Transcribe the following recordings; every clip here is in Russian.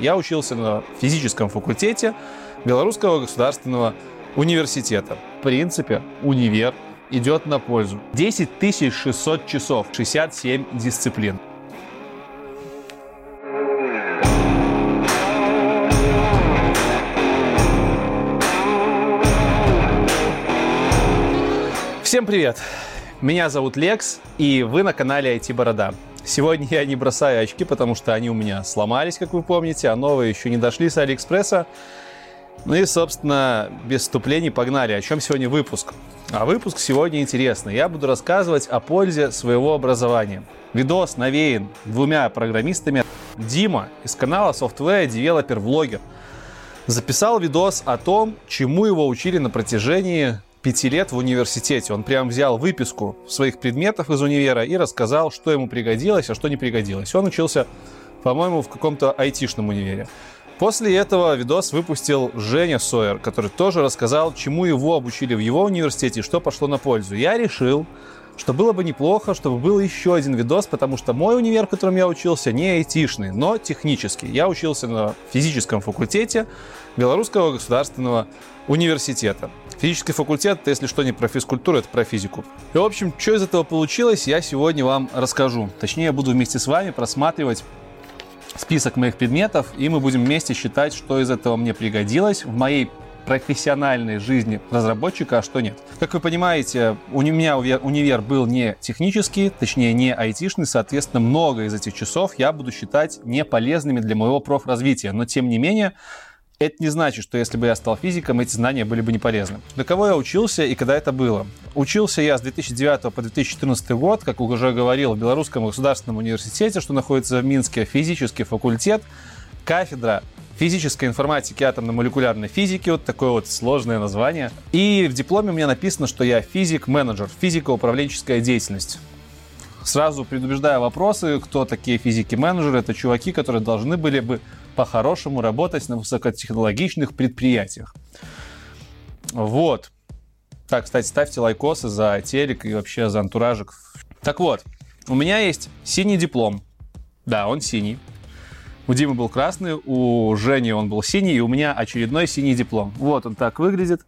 Я учился на физическом факультете Белорусского государственного университета. В принципе, универ идет на пользу. 10 600 часов, 67 дисциплин. Всем привет! Меня зовут Лекс, и вы на канале IT Борода. Сегодня я не бросаю очки, потому что они у меня сломались, как вы помните, а новые еще не дошли с Алиэкспресса. Ну и, собственно, без вступлений погнали. О чем сегодня выпуск? А выпуск сегодня интересный. Я буду рассказывать о пользе своего образования. Видос навеян двумя программистами. Дима из канала Software Developer Vlogger записал видос о том, чему его учили на протяжении пяти лет в университете. Он прям взял выписку своих предметов из универа и рассказал, что ему пригодилось, а что не пригодилось. Он учился, по-моему, в каком-то айтишном универе. После этого видос выпустил Женя Сойер, который тоже рассказал, чему его обучили в его университете и что пошло на пользу. Я решил, что было бы неплохо, чтобы был еще один видос, потому что мой универ, в котором я учился, не айтишный, но технический. Я учился на физическом факультете Белорусского государственного университета. Физический факультет, это, если что, не про физкультуру, это про физику. И, в общем, что из этого получилось, я сегодня вам расскажу. Точнее, я буду вместе с вами просматривать список моих предметов, и мы будем вместе считать, что из этого мне пригодилось в моей профессиональной жизни разработчика, а что нет. Как вы понимаете, у меня универ был не технический, точнее не айтишный, соответственно, много из этих часов я буду считать не полезными для моего профразвития. Но тем не менее, это не значит, что если бы я стал физиком, эти знания были бы не полезны. Для кого я учился и когда это было? Учился я с 2009 по 2014 год, как уже говорил, в Белорусском государственном университете, что находится в Минске, физический факультет, кафедра физической информатики атомно-молекулярной физики, вот такое вот сложное название. И в дипломе у меня написано, что я физик-менеджер, физико-управленческая деятельность. Сразу предупреждаю вопросы, кто такие физики-менеджеры. Это чуваки, которые должны были бы по-хорошему работать на высокотехнологичных предприятиях. Вот. Так, кстати, ставьте лайкосы за телек и вообще за антуражик. Так вот, у меня есть синий диплом. Да, он синий. У Димы был красный, у Жени он был синий, и у меня очередной синий диплом. Вот он так выглядит.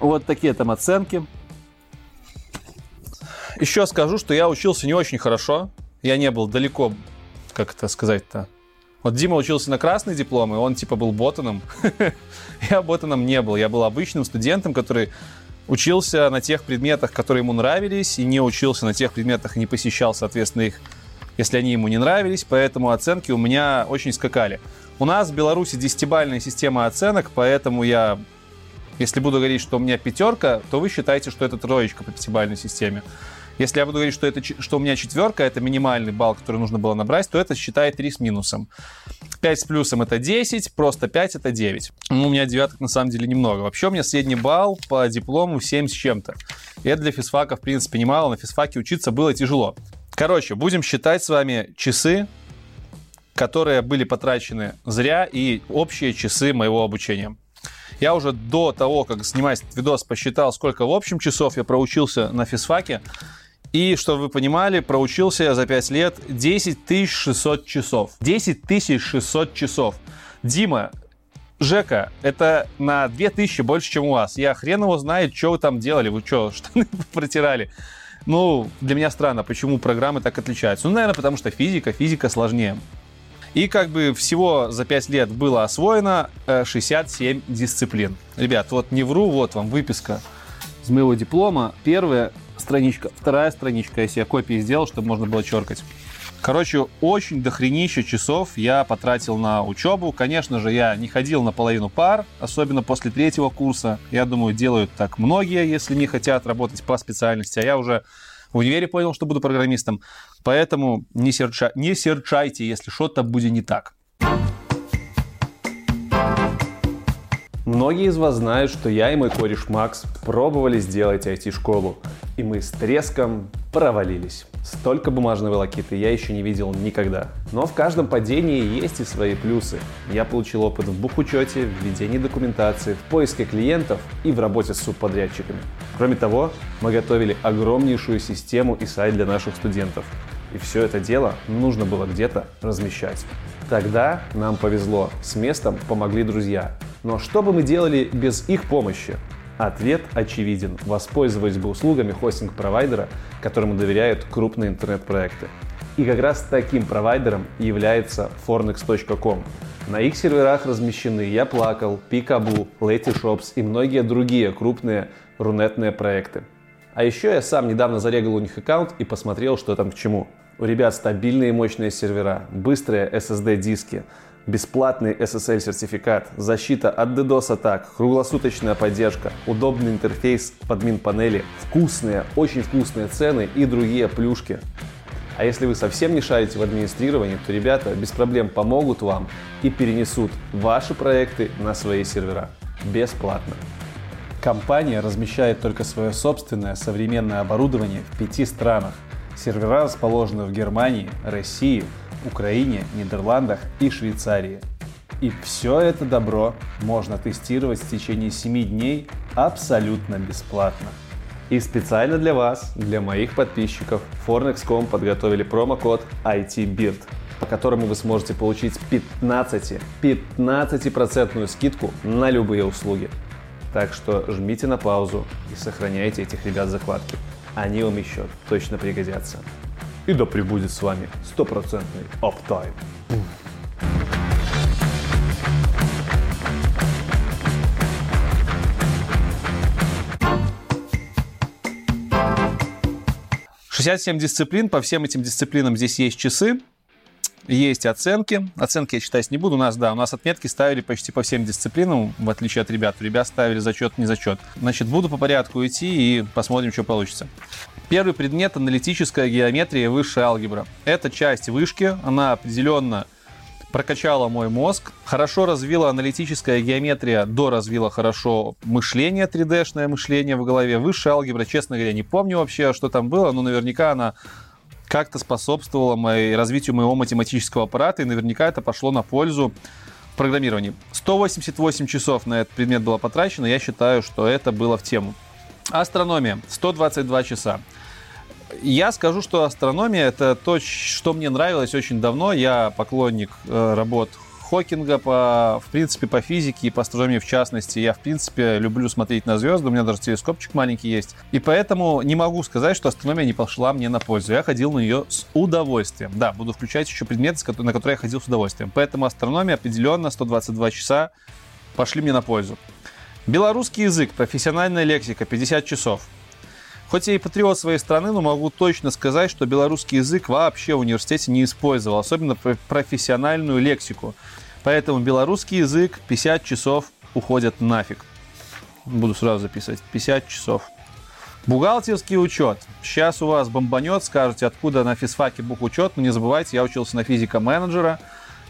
Вот такие там оценки. Еще скажу, что я учился не очень хорошо. Я не был далеко, как это сказать-то, вот Дима учился на красный диплом, и он типа был ботаном. я ботаном не был. Я был обычным студентом, который учился на тех предметах, которые ему нравились, и не учился на тех предметах и не посещал, соответственно, их, если они ему не нравились. Поэтому оценки у меня очень скакали. У нас в Беларуси десятибальная система оценок, поэтому я, если буду говорить, что у меня пятерка, то вы считаете, что это троечка по пятибальной системе. Если я буду говорить, что, это, что у меня четверка, это минимальный балл, который нужно было набрать, то это считай 3 с минусом. 5 с плюсом это 10, просто 5 это 9. Ну, у меня девяток на самом деле немного. Вообще у меня средний балл по диплому 7 с чем-то. И это для физфака, в принципе, немало. На физфаке учиться было тяжело. Короче, будем считать с вами часы, которые были потрачены зря, и общие часы моего обучения. Я уже до того, как снимать видос, посчитал, сколько в общем часов я проучился на физфаке. И, чтобы вы понимали, проучился я за 5 лет 10 600 часов. 10 600 часов. Дима, Жека, это на 2000 больше, чем у вас. Я хрен его знает, что вы там делали. Вы что, штаны протирали? Ну, для меня странно, почему программы так отличаются. Ну, наверное, потому что физика, физика сложнее. И как бы всего за 5 лет было освоено 67 э, дисциплин. Ребят, вот не вру, вот вам выписка из моего диплома. Первая страничка, вторая страничка, если я копии сделал, чтобы можно было черкать. Короче, очень дохренища часов я потратил на учебу. Конечно же, я не ходил на половину пар, особенно после третьего курса. Я думаю, делают так многие, если не хотят работать по специальности. А я уже в универе понял, что буду программистом. Поэтому не, серча... не серчайте, если что-то будет не так. Многие из вас знают, что я и мой кореш Макс пробовали сделать IT-школу, и мы с треском провалились. Столько бумажной волокиты я еще не видел никогда. Но в каждом падении есть и свои плюсы. Я получил опыт в бухучете, в ведении документации, в поиске клиентов и в работе с субподрядчиками. Кроме того, мы готовили огромнейшую систему и сайт для наших студентов. и все это дело нужно было где-то размещать. Тогда нам повезло, с местом помогли друзья. Но что бы мы делали без их помощи? Ответ очевиден. Воспользовались бы услугами хостинг-провайдера, которому доверяют крупные интернет-проекты. И как раз таким провайдером является fornex.com. На их серверах размещены Я Плакал, Пикабу, Letyshops и многие другие крупные рунетные проекты. А еще я сам недавно зарегал у них аккаунт и посмотрел, что там к чему. У ребят стабильные и мощные сервера, быстрые SSD-диски, бесплатный SSL-сертификат, защита от DDoS-атак, круглосуточная поддержка, удобный интерфейс в админ-панели, вкусные, очень вкусные цены и другие плюшки. А если вы совсем не шарите в администрировании, то ребята без проблем помогут вам и перенесут ваши проекты на свои сервера. Бесплатно. Компания размещает только свое собственное современное оборудование в пяти странах. Сервера расположены в Германии, России, Украине, Нидерландах и Швейцарии. И все это добро можно тестировать в течение 7 дней абсолютно бесплатно. И специально для вас, для моих подписчиков, Fornex.com подготовили промокод ITBIRD, по которому вы сможете получить 15, 15% скидку на любые услуги. Так что жмите на паузу и сохраняйте этих ребят закладки. Они вам еще точно пригодятся. И да пребудет с вами стопроцентный оптайм. Шестьдесят семь дисциплин. По всем этим дисциплинам здесь есть часы есть оценки. Оценки я читать не буду. У нас, да, у нас отметки ставили почти по всем дисциплинам, в отличие от ребят. Ребят ставили зачет, не зачет. Значит, буду по порядку идти и посмотрим, что получится. Первый предмет — аналитическая геометрия и высшая алгебра. Это часть вышки, она определенно прокачала мой мозг, хорошо развила аналитическая геометрия, доразвила хорошо мышление, 3D-шное мышление в голове. Высшая алгебра, честно говоря, не помню вообще, что там было, но наверняка она как-то способствовало моей, развитию моего математического аппарата, и наверняка это пошло на пользу программировании. 188 часов на этот предмет было потрачено, я считаю, что это было в тему. Астрономия. 122 часа. Я скажу, что астрономия это то, что мне нравилось очень давно. Я поклонник э, работ Хокинга, по, в принципе, по физике и по астрономии в частности. Я, в принципе, люблю смотреть на звезды, у меня даже телескопчик маленький есть. И поэтому не могу сказать, что астрономия не пошла мне на пользу. Я ходил на нее с удовольствием. Да, буду включать еще предметы, на которые я ходил с удовольствием. Поэтому астрономия определенно 122 часа пошли мне на пользу. Белорусский язык, профессиональная лексика, 50 часов. Хоть я и патриот своей страны, но могу точно сказать, что белорусский язык вообще в университете не использовал, особенно профессиональную лексику. Поэтому белорусский язык 50 часов уходят нафиг. Буду сразу записывать. 50 часов. Бухгалтерский учет. Сейчас у вас бомбанет, скажете, откуда на физфаке бухучет, но не забывайте, я учился на физика-менеджера,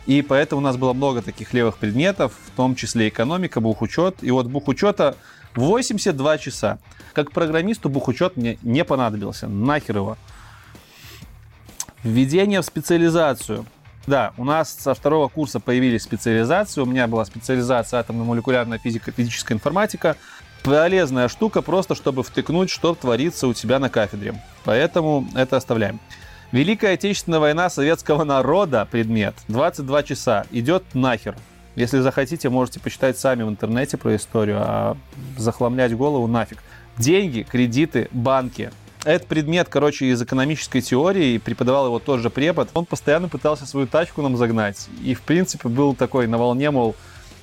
и поэтому у нас было много таких левых предметов, в том числе экономика, бухучет. И вот бухучета 82 часа. Как программисту бухучет мне не понадобился. Нахер его. Введение в специализацию. Да, у нас со второго курса появились специализации. У меня была специализация атомно-молекулярная физика, физическая информатика. Полезная штука, просто чтобы втыкнуть, что творится у тебя на кафедре. Поэтому это оставляем. Великая Отечественная война советского народа, предмет, 22 часа, идет нахер. Если захотите, можете почитать сами в интернете про историю, а захламлять голову нафиг. Деньги, кредиты, банки. Этот предмет, короче, из экономической теории, преподавал его тоже препод. Он постоянно пытался свою тачку нам загнать. И, в принципе, был такой на волне, мол,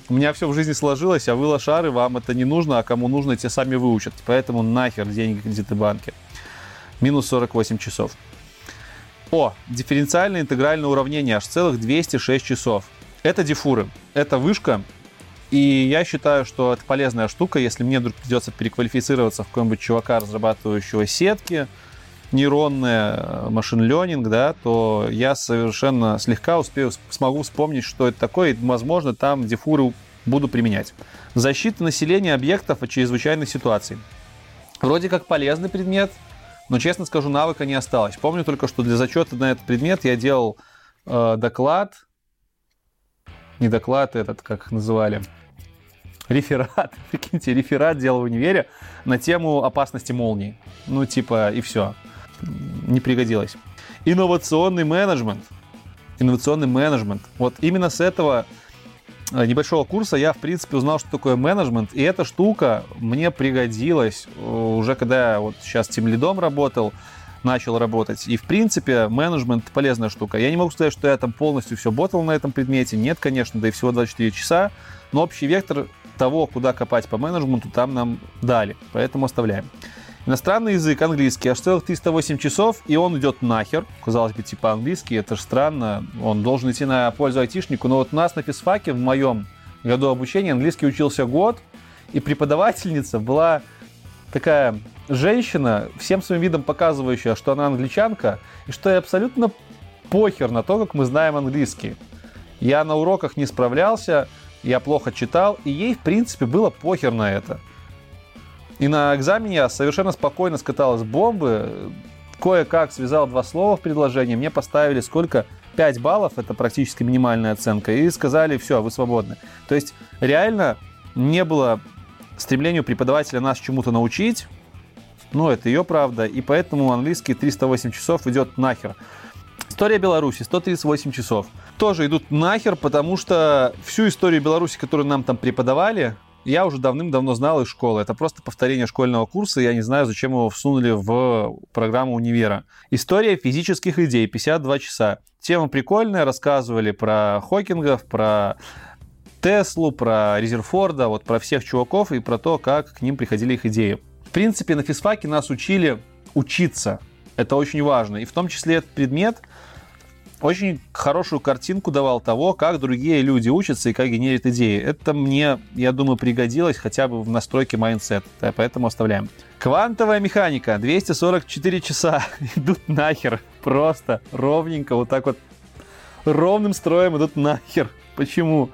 у меня все в жизни сложилось, а вы лошары, вам это не нужно, а кому нужно, те сами выучат. Поэтому нахер деньги, кредиты, банки. Минус 48 часов. О, дифференциальное интегральное уравнение аж целых 206 часов. Это дифуры. Это вышка. И я считаю, что это полезная штука, если мне вдруг придется переквалифицироваться в какого-нибудь чувака, разрабатывающего сетки, нейронные, э, машин ленинг, да, то я совершенно слегка успею, смогу вспомнить, что это такое, и, возможно, там дифуры буду применять. Защита населения объектов от чрезвычайных ситуаций. Вроде как полезный предмет, но, честно скажу, навыка не осталось. Помню только, что для зачета на этот предмет я делал э, доклад не доклад этот, как их называли, реферат, прикиньте, реферат делал в универе на тему опасности молний. Ну, типа, и все. Не пригодилось. Инновационный менеджмент. Инновационный менеджмент. Вот именно с этого э, небольшого курса я, в принципе, узнал, что такое менеджмент. И эта штука мне пригодилась э, уже когда я вот сейчас тем лидом работал, начал работать. И, в принципе, менеджмент полезная штука. Я не могу сказать, что я там полностью все ботал на этом предмете. Нет, конечно, да и всего 24 часа. Но общий вектор того, куда копать по менеджменту, там нам дали. Поэтому оставляем. Иностранный язык, английский, аж целых 308 часов, и он идет нахер. Казалось бы, типа английский, это же странно. Он должен идти на пользу айтишнику. Но вот у нас на физфаке в моем году обучения английский учился год, и преподавательница была такая женщина, всем своим видом показывающая, что она англичанка, и что ей абсолютно похер на то, как мы знаем английский. Я на уроках не справлялся, я плохо читал, и ей, в принципе, было похер на это. И на экзамене я совершенно спокойно скатал с бомбы, кое-как связал два слова в предложении, мне поставили сколько? 5 баллов, это практически минимальная оценка, и сказали, все, вы свободны. То есть реально не было стремлению преподавателя нас чему-то научить, ну, это ее правда, и поэтому английский 308 часов идет нахер. История Беларуси 138 часов. Тоже идут нахер, потому что всю историю Беларуси, которую нам там преподавали, я уже давным-давно знал из школы. Это просто повторение школьного курса. Я не знаю, зачем его всунули в программу универа. История физических идей. 52 часа. Тема прикольная. Рассказывали про Хокингов, про Теслу, про Резерфорда, вот про всех чуваков и про то, как к ним приходили их идеи. В принципе, на физфаке нас учили учиться. Это очень важно. И в том числе этот предмет очень хорошую картинку давал того, как другие люди учатся и как генерят идеи. Это мне, я думаю, пригодилось хотя бы в настройке mindset. Поэтому оставляем. Квантовая механика. 244 часа. Идут нахер. Просто ровненько. Вот так вот ровным строем идут нахер. Почему?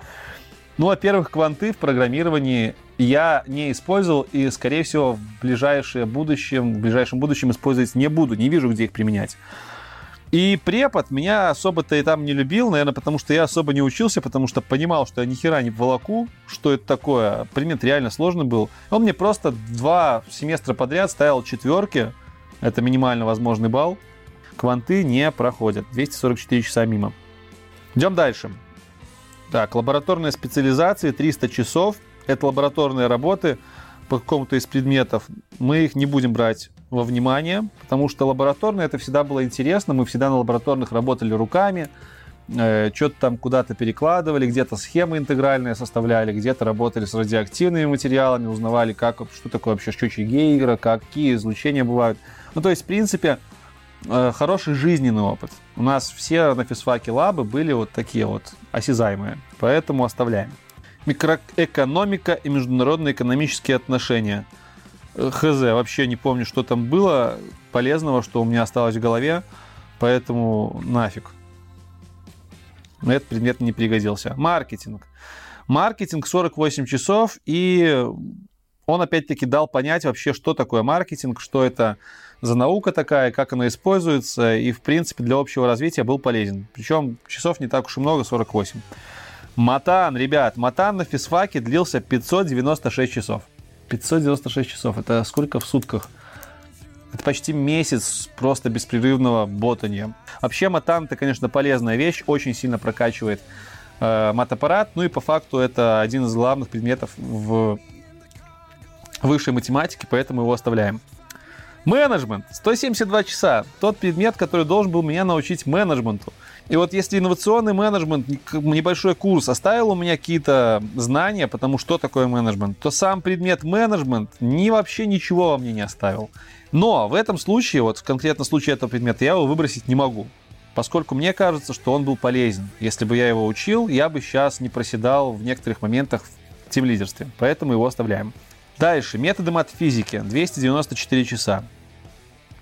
Ну, во-первых, кванты в программировании я не использовал и, скорее всего, в ближайшее будущем, в ближайшем будущем использовать не буду, не вижу, где их применять. И препод меня особо-то и там не любил, наверное, потому что я особо не учился, потому что понимал, что я ни хера не волоку, что это такое. Предмет реально сложный был. Он мне просто два семестра подряд ставил четверки, это минимально возможный балл. Кванты не проходят, 244 часа мимо. Идем дальше. Так, лабораторная специализация, 300 часов – это лабораторные работы по какому-то из предметов, мы их не будем брать во внимание, потому что лабораторные это всегда было интересно, мы всегда на лабораторных работали руками, э, что-то там куда-то перекладывали, где-то схемы интегральные составляли, где-то работали с радиоактивными материалами, узнавали, как, что такое вообще счетчик Гейгера, какие излучения бывают. Ну, то есть, в принципе, э, хороший жизненный опыт. У нас все на физфаке лабы были вот такие вот осязаемые, поэтому оставляем микроэкономика и международные экономические отношения. Э, Хз, вообще не помню, что там было полезного, что у меня осталось в голове, поэтому нафиг. Этот предмет не пригодился. Маркетинг. Маркетинг 48 часов, и он опять-таки дал понять вообще, что такое маркетинг, что это за наука такая, как она используется, и, в принципе, для общего развития был полезен. Причем часов не так уж и много, 48. Матан, ребят, Матан на физфаке длился 596 часов. 596 часов. Это сколько в сутках? Это почти месяц просто беспрерывного ботания. Вообще матан это, конечно, полезная вещь, очень сильно прокачивает э, матаппарат. Ну и по факту это один из главных предметов в высшей математике, поэтому его оставляем. Менеджмент. 172 часа. Тот предмет, который должен был меня научить менеджменту. И вот если инновационный менеджмент, небольшой курс оставил у меня какие-то знания, потому что такое менеджмент, то сам предмет менеджмент ни вообще ничего во мне не оставил. Но в этом случае, вот в конкретном случае этого предмета, я его выбросить не могу. Поскольку мне кажется, что он был полезен. Если бы я его учил, я бы сейчас не проседал в некоторых моментах в тим-лидерстве. Поэтому его оставляем. Дальше. Методы матфизики. 294 часа.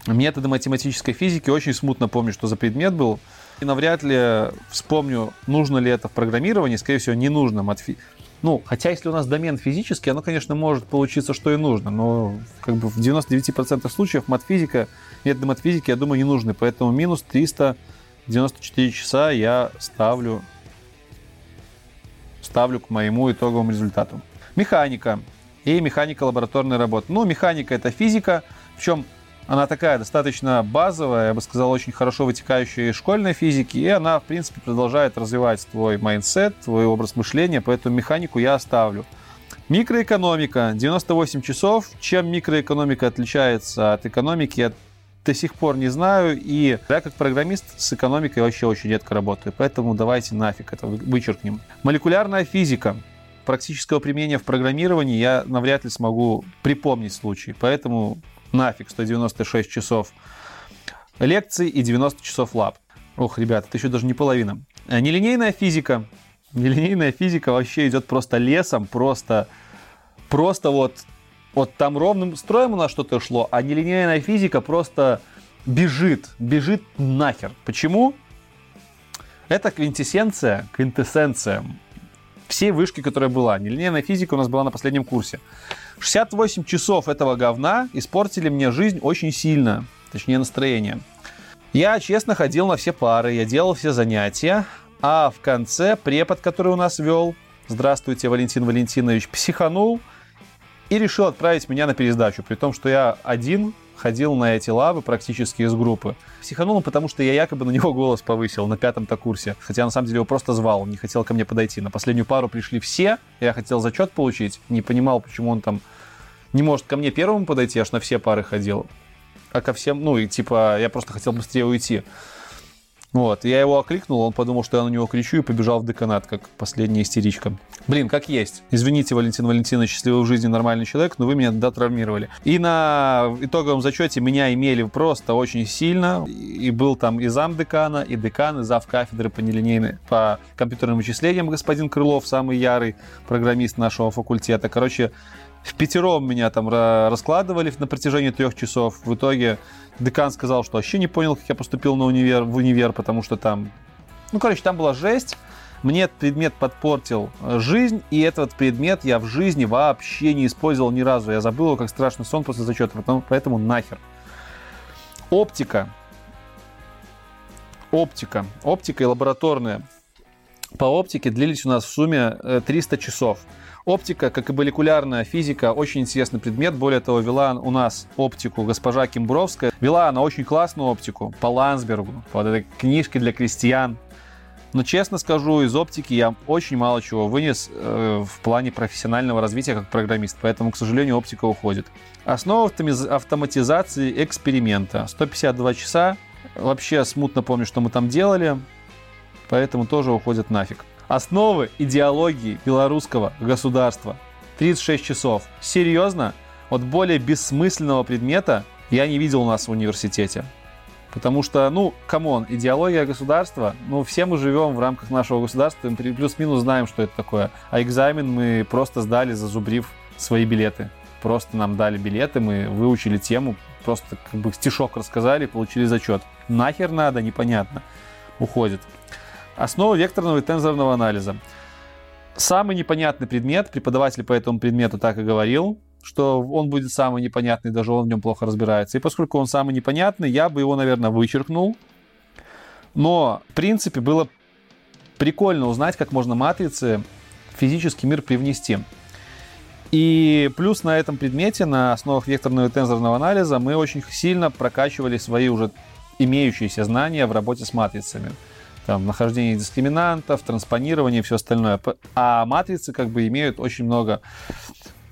Методы математической физики. Очень смутно помню, что за предмет был. И навряд ли вспомню, нужно ли это в программировании. Скорее всего, не нужно. Матфи... Ну, хотя если у нас домен физический, оно, конечно, может получиться, что и нужно. Но как бы в 99% случаев матфизика, методы матфизики, я думаю, не нужны. Поэтому минус 394 часа я ставлю, ставлю к моему итоговому результату. Механика и механика лабораторной работы. Ну, механика это физика, в чем Она такая достаточно базовая, я бы сказал, очень хорошо вытекающая из школьной физики, и она, в принципе, продолжает развивать твой mindset, твой образ мышления, поэтому механику я оставлю. Микроэкономика. 98 часов. Чем микроэкономика отличается от экономики, я до сих пор не знаю. И я как программист с экономикой вообще очень редко работаю. Поэтому давайте нафиг это вычеркнем. Молекулярная физика. Практического применения в программировании я навряд ли смогу припомнить случай. Поэтому нафиг 196 часов лекций и 90 часов лаб. Ох, ребята, это еще даже не половина. Э, нелинейная физика. Нелинейная физика вообще идет просто лесом, просто, просто вот, вот там ровным строем у нас что-то шло, а нелинейная физика просто бежит, бежит нахер. Почему? Это квинтэссенция, квинтэссенция всей вышки, которая была. Нелинейная физика у нас была на последнем курсе. 68 часов этого говна испортили мне жизнь очень сильно, точнее настроение. Я честно ходил на все пары, я делал все занятия, а в конце препод, который у нас вел, здравствуйте, Валентин Валентинович, психанул и решил отправить меня на пересдачу, при том, что я один ходил на эти лавы практически из группы. Психанул потому что я якобы на него голос повысил на пятом-то курсе. Хотя на самом деле его просто звал, он не хотел ко мне подойти. На последнюю пару пришли все, я хотел зачет получить, не понимал, почему он там не может ко мне первому подойти, аж на все пары ходил. А ко всем, ну и типа, я просто хотел быстрее уйти. Вот, я его окликнул, он подумал, что я на него кричу и побежал в деканат, как последняя истеричка. Блин, как есть. Извините, Валентин Валентинович, счастливый в жизни нормальный человек, но вы меня дотравмировали. И на итоговом зачете меня имели просто очень сильно. И был там и зам декана, и декан, и зав кафедры по нелинейной, по компьютерным вычислениям господин Крылов, самый ярый программист нашего факультета. Короче, в пятером меня там раскладывали на протяжении трех часов. В итоге декан сказал, что вообще не понял, как я поступил на универ, в универ, потому что там... Ну, короче, там была жесть. Мне этот предмет подпортил э, жизнь, и этот предмет я в жизни вообще не использовал ни разу. Я забыл его как страшный сон после зачета, поэтому, поэтому нахер. Оптика. Оптика. Оптика и лабораторная. По оптике длились у нас в сумме 300 э, часов. Оптика, как и молекулярная физика, очень интересный предмет. Более того, вела у нас оптику госпожа Кимбровская. Вела она очень классную оптику по Лансбергу, по вот этой книжке для крестьян. Но честно скажу, из оптики я очень мало чего вынес э, в плане профессионального развития как программист, поэтому, к сожалению, оптика уходит. Основа автоматизации эксперимента. 152 часа. Вообще смутно помню, что мы там делали, поэтому тоже уходит нафиг. Основы идеологии белорусского государства. 36 часов. Серьезно? Вот более бессмысленного предмета я не видел у нас в университете. Потому что, ну, come on, идеология государства, ну, все мы живем в рамках нашего государства, мы плюс-минус знаем, что это такое. А экзамен мы просто сдали, зазубрив свои билеты. Просто нам дали билеты, мы выучили тему, просто как бы стишок рассказали, получили зачет. Нахер надо, непонятно. Уходит. Основа векторного и тензорного анализа. Самый непонятный предмет, преподаватель по этому предмету так и говорил, что он будет самый непонятный, даже он в нем плохо разбирается. И поскольку он самый непонятный, я бы его, наверное, вычеркнул. Но, в принципе, было прикольно узнать, как можно матрицы в физический мир привнести. И плюс на этом предмете, на основах векторного и тензорного анализа, мы очень сильно прокачивали свои уже имеющиеся знания в работе с матрицами там, нахождение дискриминантов, транспонирование и все остальное. А матрицы как бы имеют очень много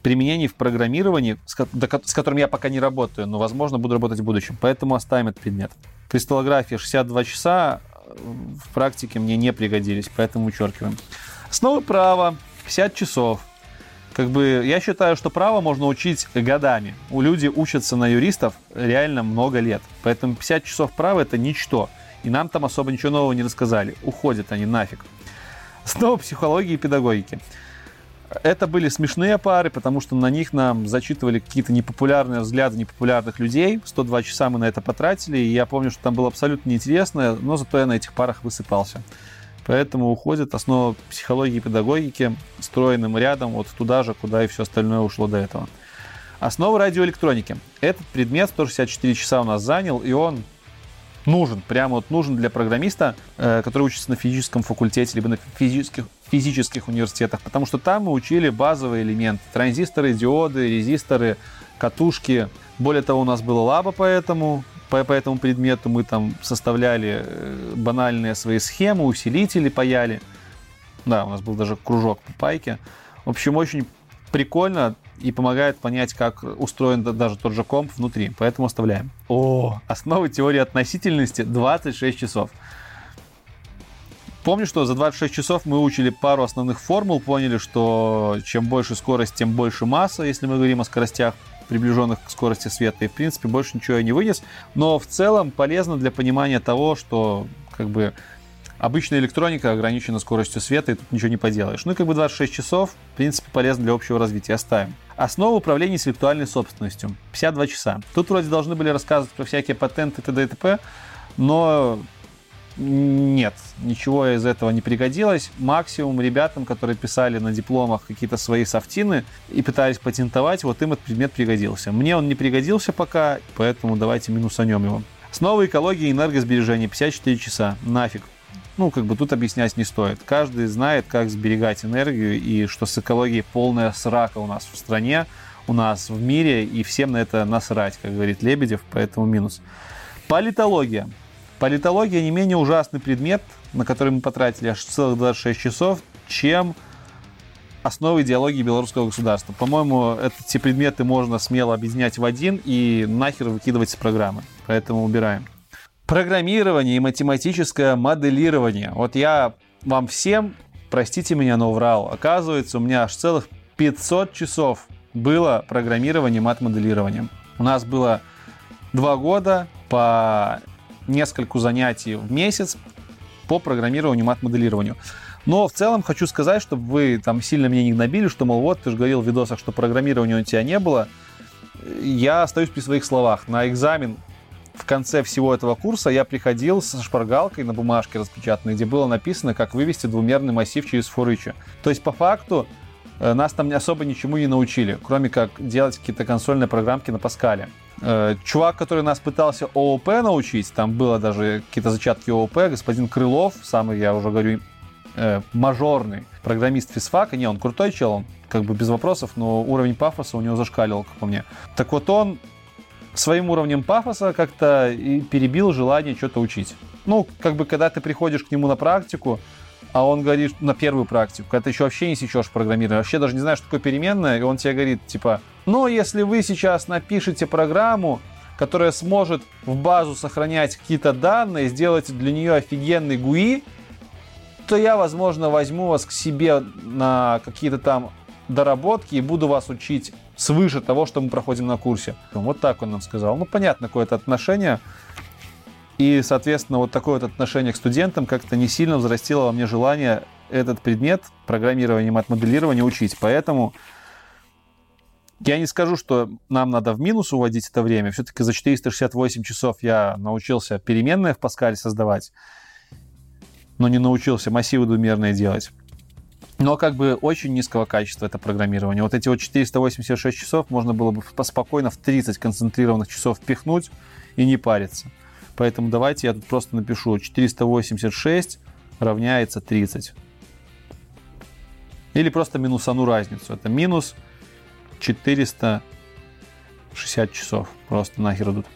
применений в программировании, с которым я пока не работаю, но, возможно, буду работать в будущем. Поэтому оставим этот предмет. Кристаллография 62 часа э, в практике мне не пригодились, поэтому вычеркиваем. Основы права 50 часов. Как бы я считаю, что право можно учить годами. У люди учатся на юристов реально много лет. Поэтому 50 часов права это ничто. И нам там особо ничего нового не рассказали. Уходят они нафиг. Снова психологии и педагогики. Это были смешные пары, потому что на них нам зачитывали какие-то непопулярные взгляды непопулярных людей. 102 часа мы на это потратили, и я помню, что там было абсолютно неинтересно, но зато я на этих парах высыпался. Поэтому уходит основа психологии и педагогики стройным рядом вот туда же, куда и все остальное ушло до этого. Основа радиоэлектроники. Этот предмет 164 часа у нас занял, и он нужен, прямо вот нужен для программиста, э, который учится на физическом факультете, либо на физических, физических университетах, потому что там мы учили базовые элементы. Транзисторы, диоды, резисторы, катушки. Более того, у нас была лаба по этому, по, по этому предмету. Мы там составляли э, банальные свои схемы, усилители паяли. Да, у нас был даже кружок по пайке. В общем, очень прикольно и помогает понять, как устроен даже тот же комп внутри. Поэтому оставляем. О, основы теории относительности 26 часов. Помню, что за 26 часов мы учили пару основных формул, поняли, что чем больше скорость, тем больше масса, если мы говорим о скоростях приближенных к скорости света. И, в принципе, больше ничего я не вынес. Но в целом полезно для понимания того, что как бы обычная электроника ограничена скоростью света, и тут ничего не поделаешь. Ну и как бы 26 часов, в принципе, полезно для общего развития. Оставим. Основа управления интеллектуальной собственностью. 52 часа. Тут вроде должны были рассказывать про всякие патенты, т.д. и т.п., но нет, ничего из этого не пригодилось. Максимум ребятам, которые писали на дипломах какие-то свои софтины и пытались патентовать, вот им этот предмет пригодился. Мне он не пригодился пока, поэтому давайте минусанем его. Снова экология и энергосбережение 54 часа. Нафиг. Ну, как бы тут объяснять не стоит. Каждый знает, как сберегать энергию и что с экологией полная срака у нас в стране, у нас в мире, и всем на это насрать, как говорит Лебедев, поэтому минус. Политология. Политология не менее ужасный предмет, на который мы потратили аж целых 26 часов, чем основы идеологии белорусского государства. По-моему, эти предметы можно смело объединять в один и нахер выкидывать из программы. Поэтому убираем. Программирование и математическое моделирование. Вот я вам всем, простите меня, но врал. Оказывается, у меня аж целых 500 часов было программирование и мат-моделирование. У нас было два года по нескольку занятий в месяц по программированию, мат-моделированию. Но в целом хочу сказать, чтобы вы там сильно меня не гнобили, что, мол, вот, ты же говорил в видосах, что программирования у тебя не было. Я остаюсь при своих словах. На экзамен в конце всего этого курса я приходил со шпаргалкой на бумажке распечатанной, где было написано, как вывести двумерный массив через форыча. То есть, по факту, э, нас там особо ничему не научили, кроме как делать какие-то консольные программки на Паскале. Э, чувак, который нас пытался ООП научить, там было даже какие-то зачатки ООП, господин Крылов, самый, я уже говорю, э, мажорный программист физфака, не, он крутой чел, он как бы без вопросов, но уровень пафоса у него зашкаливал, как по мне. Так вот он своим уровнем пафоса как-то и перебил желание что-то учить. Ну, как бы, когда ты приходишь к нему на практику, а он говорит на первую практику, когда ты еще вообще не сечешь программирование, вообще даже не знаешь, что такое переменная, и он тебе говорит, типа, но если вы сейчас напишете программу, которая сможет в базу сохранять какие-то данные, сделать для нее офигенный GUI, то я, возможно, возьму вас к себе на какие-то там доработки и буду вас учить свыше того, что мы проходим на курсе. Вот так он нам сказал. Ну, понятно, какое-то отношение. И, соответственно, вот такое вот отношение к студентам как-то не сильно взрастило во мне желание этот предмет программирования и мат-моделирования учить. Поэтому я не скажу, что нам надо в минус уводить это время. Все-таки за 468 часов я научился переменные в Паскале создавать, но не научился массивы двумерные делать. Но как бы очень низкого качества это программирование. Вот эти вот 486 часов можно было бы спокойно в 30 концентрированных часов впихнуть и не париться. Поэтому давайте я тут просто напишу 486 равняется 30. Или просто минусану разницу. Это минус 460 часов. Просто нахер идут.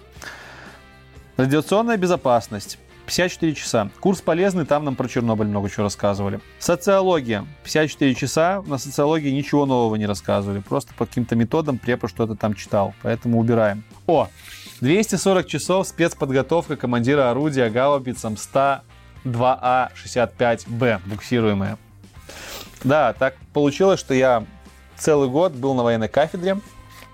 Радиационная безопасность. 54 часа. Курс полезный, там нам про Чернобыль много чего рассказывали. Социология. 54 часа. На социологии ничего нового не рассказывали. Просто по каким-то методам препод что-то там читал. Поэтому убираем. О, 240 часов спецподготовка командира орудия гаубицам 102А65Б, буксируемая. Да, так получилось, что я целый год был на военной кафедре.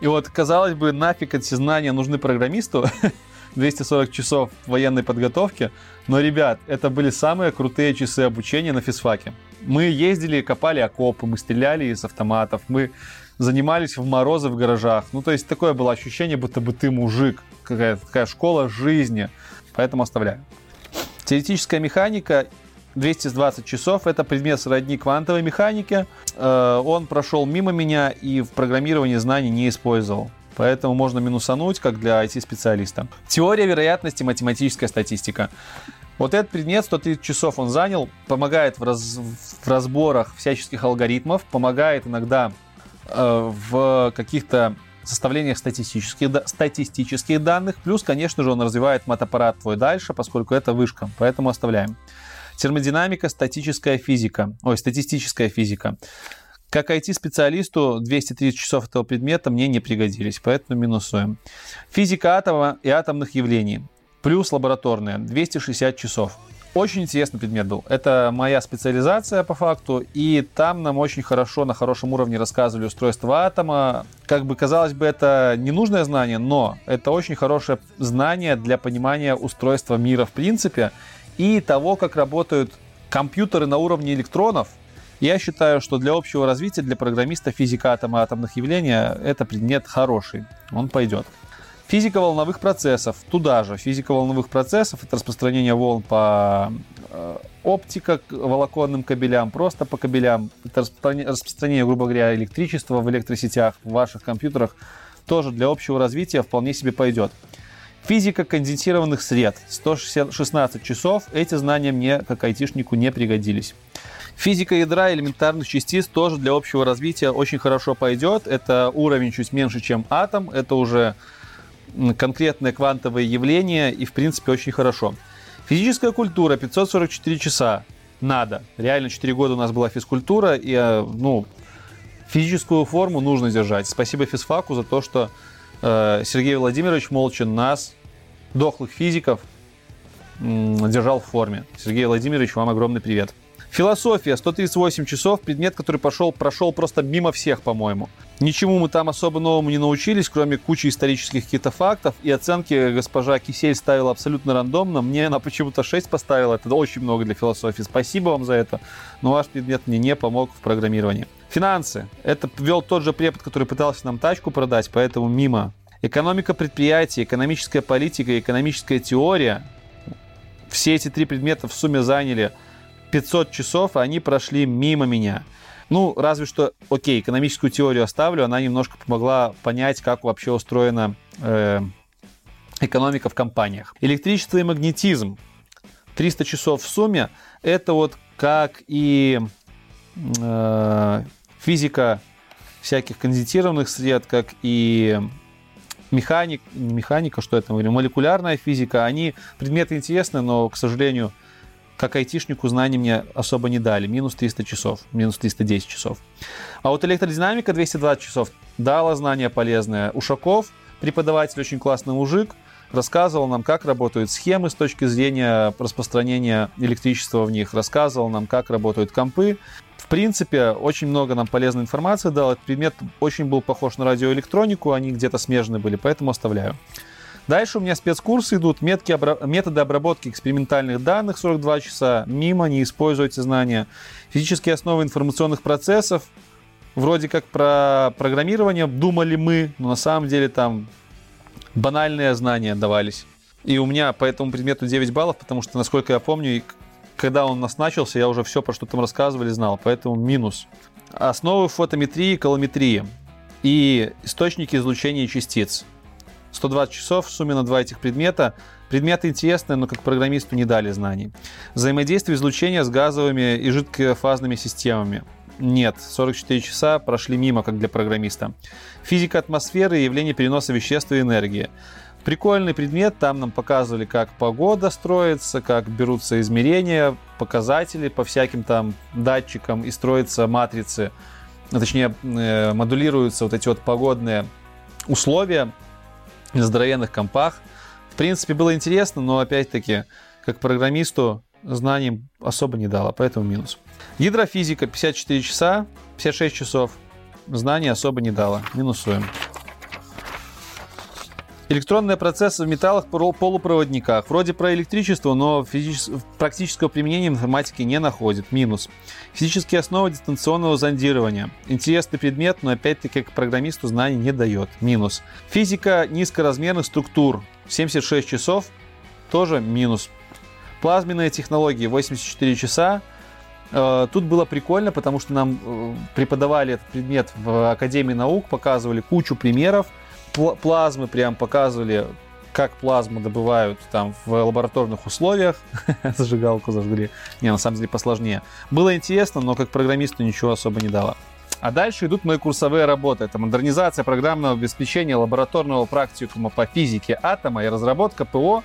И вот, казалось бы, нафиг от знания нужны программисту. 240 часов военной подготовки. Но, ребят, это были самые крутые часы обучения на физфаке. Мы ездили, копали окопы, мы стреляли из автоматов, мы занимались в морозы в гаражах. Ну, то есть такое было ощущение, будто бы ты мужик. Какая-то такая школа жизни. Поэтому оставляю. Теоретическая механика 220 часов. Это предмет сродни квантовой механике. Э, он прошел мимо меня и в программировании знаний не использовал. Поэтому можно минусануть, как для IT-специалиста. Теория вероятности, математическая статистика. Вот этот предмет, 130 часов он занял, помогает в, раз, в разборах всяческих алгоритмов, помогает иногда э, в каких-то составление статистических, статистических данных, плюс, конечно же, он развивает матаппарат твой дальше, поскольку это вышка, поэтому оставляем. Термодинамика, статическая физика, ой, статистическая физика. Как IT-специалисту 230 часов этого предмета мне не пригодились, поэтому минусуем. Физика атома и атомных явлений. Плюс лабораторная, 260 часов. Очень интересный предмет был. Это моя специализация по факту, и там нам очень хорошо, на хорошем уровне рассказывали устройство атома. Как бы казалось бы, это ненужное знание, но это очень хорошее знание для понимания устройства мира в принципе и того, как работают компьютеры на уровне электронов. Я считаю, что для общего развития, для программиста физика атома атомных явлений это предмет хороший. Он пойдет. Физика волновых процессов. Туда же. Физика волновых процессов – это распространение волн по э, оптика волоконным кабелям, просто по кабелям. Это распространение, грубо говоря, электричества в электросетях, в ваших компьютерах. Тоже для общего развития вполне себе пойдет. Физика конденсированных сред. 116 часов. Эти знания мне, как айтишнику, не пригодились. Физика ядра элементарных частиц тоже для общего развития очень хорошо пойдет. Это уровень чуть меньше, чем атом. Это уже конкретное квантовое явление и, в принципе, очень хорошо. Физическая культура 544 часа. Надо. Реально 4 года у нас была физкультура, и, э, ну, физическую форму нужно держать. Спасибо физфаку за то, что э, Сергей Владимирович Молчин нас, дохлых физиков, держал в форме. Сергей Владимирович, вам огромный привет. Философия, 138 часов, предмет, который пошел, прошел просто мимо всех, по-моему. Ничему мы там особо новому не научились, кроме кучи исторических каких-то фактов. И оценки госпожа Кисель ставила абсолютно рандомно. Мне она почему-то 6 поставила. Это очень много для философии. Спасибо вам за это. Но ваш предмет мне не помог в программировании. Финансы. Это ввел тот же препод, который пытался нам тачку продать, поэтому мимо. Экономика предприятия, экономическая политика, экономическая теория. Все эти три предмета в сумме заняли 500 часов, они прошли мимо меня. Ну, разве что, окей, экономическую теорию оставлю, она немножко помогла понять, как вообще устроена э, экономика в компаниях. Электричество и магнетизм. 300 часов в сумме. Это вот как и э, физика всяких конденсированных сред, как и механик, механика, что это молекулярная физика, они предметы интересные, но, к сожалению, как айтишнику знаний мне особо не дали. Минус 300 часов, минус 310 часов. А вот электродинамика 220 часов дала знания полезные. Ушаков, преподаватель, очень классный мужик, рассказывал нам, как работают схемы с точки зрения распространения электричества в них, рассказывал нам, как работают компы. В принципе, очень много нам полезной информации дал. Этот предмет очень был похож на радиоэлектронику, они где-то смежны были, поэтому оставляю. Дальше у меня спецкурсы идут, метки, обра... методы обработки экспериментальных данных 42 часа, мимо, не используйте знания. Физические основы информационных процессов, вроде как про программирование думали мы, но на самом деле там банальные знания давались. И у меня по этому предмету 9 баллов, потому что, насколько я помню, когда он у нас начался, я уже все, про что там рассказывали, знал, поэтому минус. Основы фотометрии, колометрии и источники излучения частиц. 120 часов в сумме на два этих предмета. Предметы интересные, но как программисту не дали знаний. Взаимодействие излучения с газовыми и жидкофазными системами. Нет, 44 часа прошли мимо, как для программиста. Физика атмосферы и явление переноса веществ и энергии. Прикольный предмет, там нам показывали, как погода строится, как берутся измерения, показатели по всяким там датчикам и строятся матрицы, точнее, э, модулируются вот эти вот погодные условия на здоровенных компах. В принципе, было интересно, но опять-таки, как программисту, знаний особо не дало, поэтому минус. Гидрофизика 54 часа, 56 часов. Знаний особо не дало, минусуем. Электронные процессы в металлах, полупроводниках. Вроде про электричество, но физичес... практического применения информатики не находит. Минус. Физические основы дистанционного зондирования. Интересный предмет, но опять-таки как программисту знаний не дает. Минус. Физика низкоразмерных структур. 76 часов. Тоже минус. Плазменные технологии. 84 часа. Э, тут было прикольно, потому что нам э, преподавали этот предмет в Академии наук, показывали кучу примеров плазмы прям показывали, как плазму добывают там в лабораторных условиях. Зажигалку зажгли. Не, на самом деле посложнее. Было интересно, но как программисту ничего особо не дало. А дальше идут мои курсовые работы. Это модернизация программного обеспечения лабораторного практикума по физике атома и разработка ПО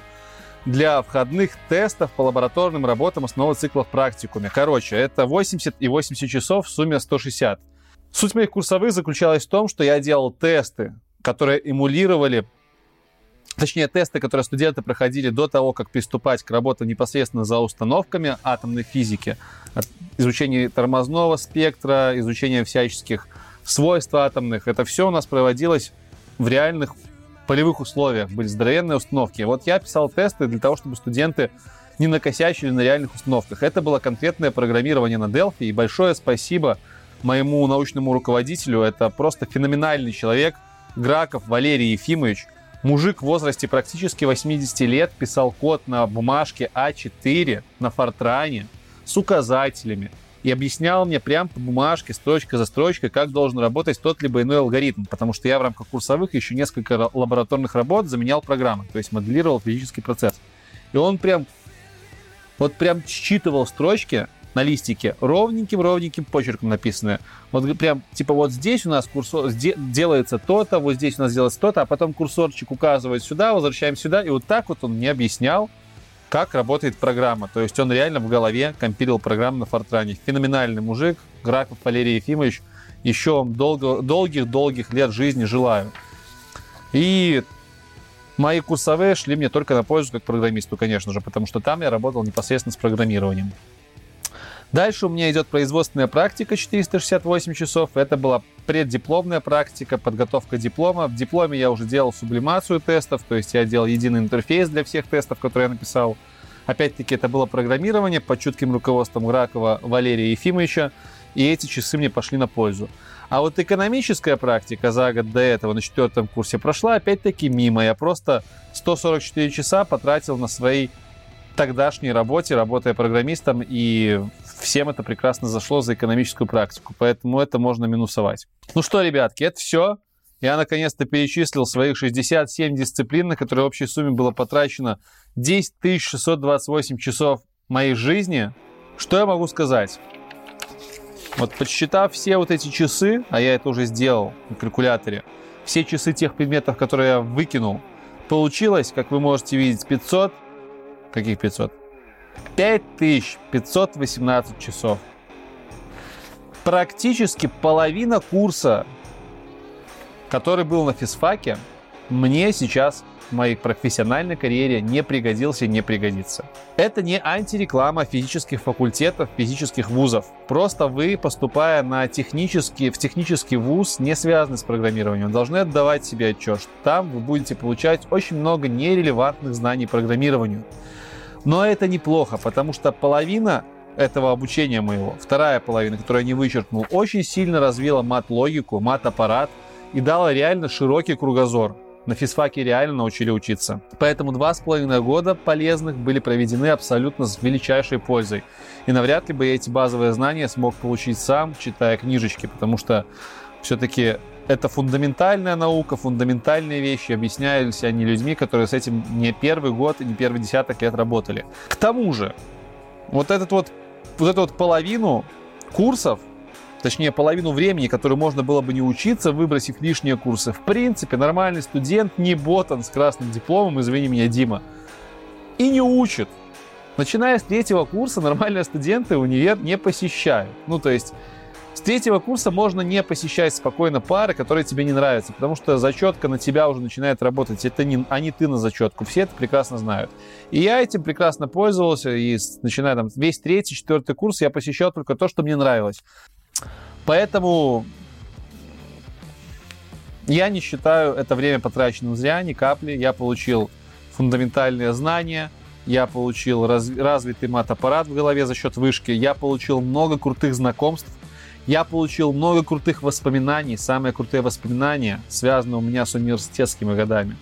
для входных тестов по лабораторным работам основы цикла в практикуме. Короче, это 80 и 80 часов, в сумме 160. Суть моих курсовых заключалась в том, что я делал тесты, которые эмулировали точнее, тесты, которые студенты проходили до того, как приступать к работе непосредственно за установками атомной физики, изучение тормозного спектра, изучение всяческих свойств атомных, это все у нас проводилось в реальных полевых условиях, были здоровенные установки. Вот я писал тесты для того, чтобы студенты не накосячили на реальных установках. Это было конкретное программирование на Delphi, и большое спасибо моему научному руководителю. Это просто феноменальный человек, Граков Валерий Ефимович – Мужик в возрасте практически 80 лет писал код на бумажке А4 на Фортране с указателями и объяснял мне прямо по бумажке, строчка за строчкой, как должен работать тот либо иной алгоритм, потому что я в рамках курсовых еще несколько лабораторных работ заменял программы, то есть моделировал физический процесс. И он прям, вот прям считывал строчки, на листике ровненьким-ровненьким почерком написанное. Вот прям, типа, вот здесь у нас курсор делается то-то, вот здесь у нас делается то-то, а потом курсорчик указывает сюда, возвращаем сюда, и вот так вот он мне объяснял, как работает программа. То есть он реально в голове компилил программу на Фортране. Феноменальный мужик, Граков Валерий Ефимович. Еще вам долгих-долгих лет жизни желаю. И мои курсовые шли мне только на пользу как программисту, конечно же, потому что там я работал непосредственно с программированием. Дальше у меня идет производственная практика 468 часов. Это была преддипломная практика, подготовка диплома. В дипломе я уже делал сублимацию тестов, то есть я делал единый интерфейс для всех тестов, которые я написал. Опять-таки, это было программирование под чутким руководством Гракова Валерия Ефимовича, и эти часы мне пошли на пользу. А вот экономическая практика за год до этого на четвертом курсе прошла опять-таки мимо. Я просто 144 часа потратил на своей тогдашней работе, работая программистом, и всем это прекрасно зашло за экономическую практику, поэтому это можно минусовать. Ну что, ребятки, это все. Я наконец-то перечислил своих 67 дисциплин, на которые в общей сумме было потрачено 10 628 часов моей жизни. Что я могу сказать? Вот подсчитав все вот эти часы, а я это уже сделал на калькуляторе, все часы тех предметов, которые я выкинул, получилось, как вы можете видеть, 500... Каких 500? 5518 часов. Практически половина курса, который был на физфаке, мне сейчас в моей профессиональной карьере не пригодился и не пригодится. Это не антиреклама физических факультетов, физических вузов. Просто вы, поступая на технический, в технический вуз, не связанный с программированием, должны отдавать себе отчет, что там вы будете получать очень много нерелевантных знаний программированию. Но это неплохо, потому что половина этого обучения моего, вторая половина, которую я не вычеркнул, очень сильно развила мат-логику, мат-аппарат и дала реально широкий кругозор. На физфаке реально научили учиться. Поэтому два с половиной года полезных были проведены абсолютно с величайшей пользой. И навряд ли бы я эти базовые знания смог получить сам, читая книжечки, потому что все-таки это фундаментальная наука, фундаментальные вещи, объяснялись они людьми, которые с этим не первый год и не первый десяток лет работали. К тому же, вот, этот вот, вот эту вот половину курсов, точнее половину времени, которую можно было бы не учиться, выбросив лишние курсы, в принципе, нормальный студент, не ботан с красным дипломом, извини меня, Дима, и не учит. Начиная с третьего курса нормальные студенты универ не посещают. Ну, то есть с третьего курса можно не посещать спокойно пары, которые тебе не нравятся, потому что зачетка на тебя уже начинает работать. Это не, а не ты на зачетку. Все это прекрасно знают. И я этим прекрасно пользовался, и начиная там весь третий, четвертый курс я посещал только то, что мне нравилось. Поэтому я не считаю это время потраченным зря, ни капли. Я получил фундаментальные знания, я получил раз, развитый мат-аппарат в голове за счет вышки, я получил много крутых знакомств, я получил много крутых воспоминаний. Самые крутые воспоминания связаны у меня с университетскими годами.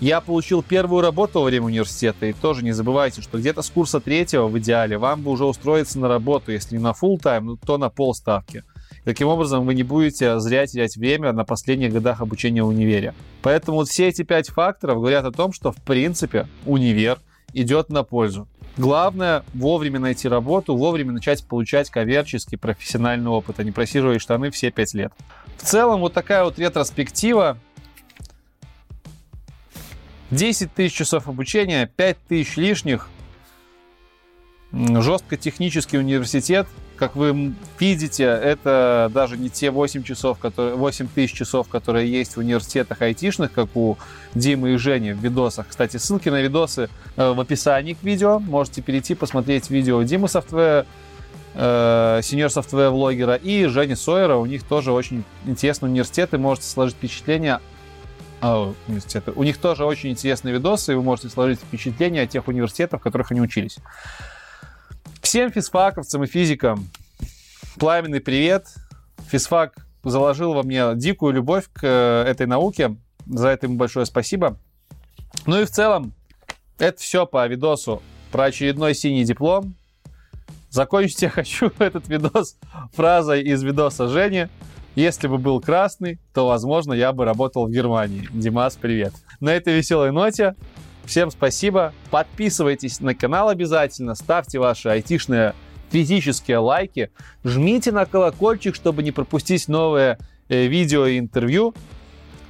Я получил первую работу во время университета, и тоже не забывайте, что где-то с курса третьего в идеале вам бы уже устроиться на работу, если не на full тайм, то на полставки. Таким образом, вы не будете зря терять время на последних годах обучения в универе. Поэтому вот все эти пять факторов говорят о том, что в принципе универ идет на пользу. Главное вовремя найти работу, вовремя начать получать коммерческий профессиональный опыт, а не просиживать штаны все пять лет. В целом вот такая вот ретроспектива. 10 тысяч часов обучения, 5 тысяч лишних, жестко технический университет, как вы видите, это даже не те 8 часов, которые, 8 тысяч часов, которые есть в университетах айтишных, как у Димы и Жени в видосах. Кстати, ссылки на видосы э, в описании к видео. Можете перейти, посмотреть видео Димы Софтвера, э, сеньор софтвер влогера и Жени Сойера. У них тоже очень интересные университеты. Можете сложить впечатление а, университеты. У них тоже очень интересные видосы, и вы можете сложить впечатление о тех университетах, в которых они учились. Всем физфаковцам и физикам пламенный привет. Физфак заложил во мне дикую любовь к э, этой науке. За это ему большое спасибо. Ну и в целом, это все по видосу про очередной синий диплом. Закончить я хочу этот видос фразой из видоса Жени. Если бы был красный, то, возможно, я бы работал в Германии. Димас, привет. На этой веселой ноте Всем спасибо. Подписывайтесь на канал обязательно, ставьте ваши айтишные физические лайки, жмите на колокольчик, чтобы не пропустить новые э, видео и интервью.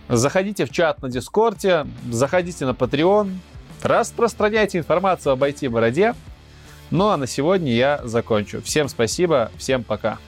Заходите в чат на Дискорде, заходите на Patreon, распространяйте информацию об IT-бороде. Ну а на сегодня я закончу. Всем спасибо, всем пока.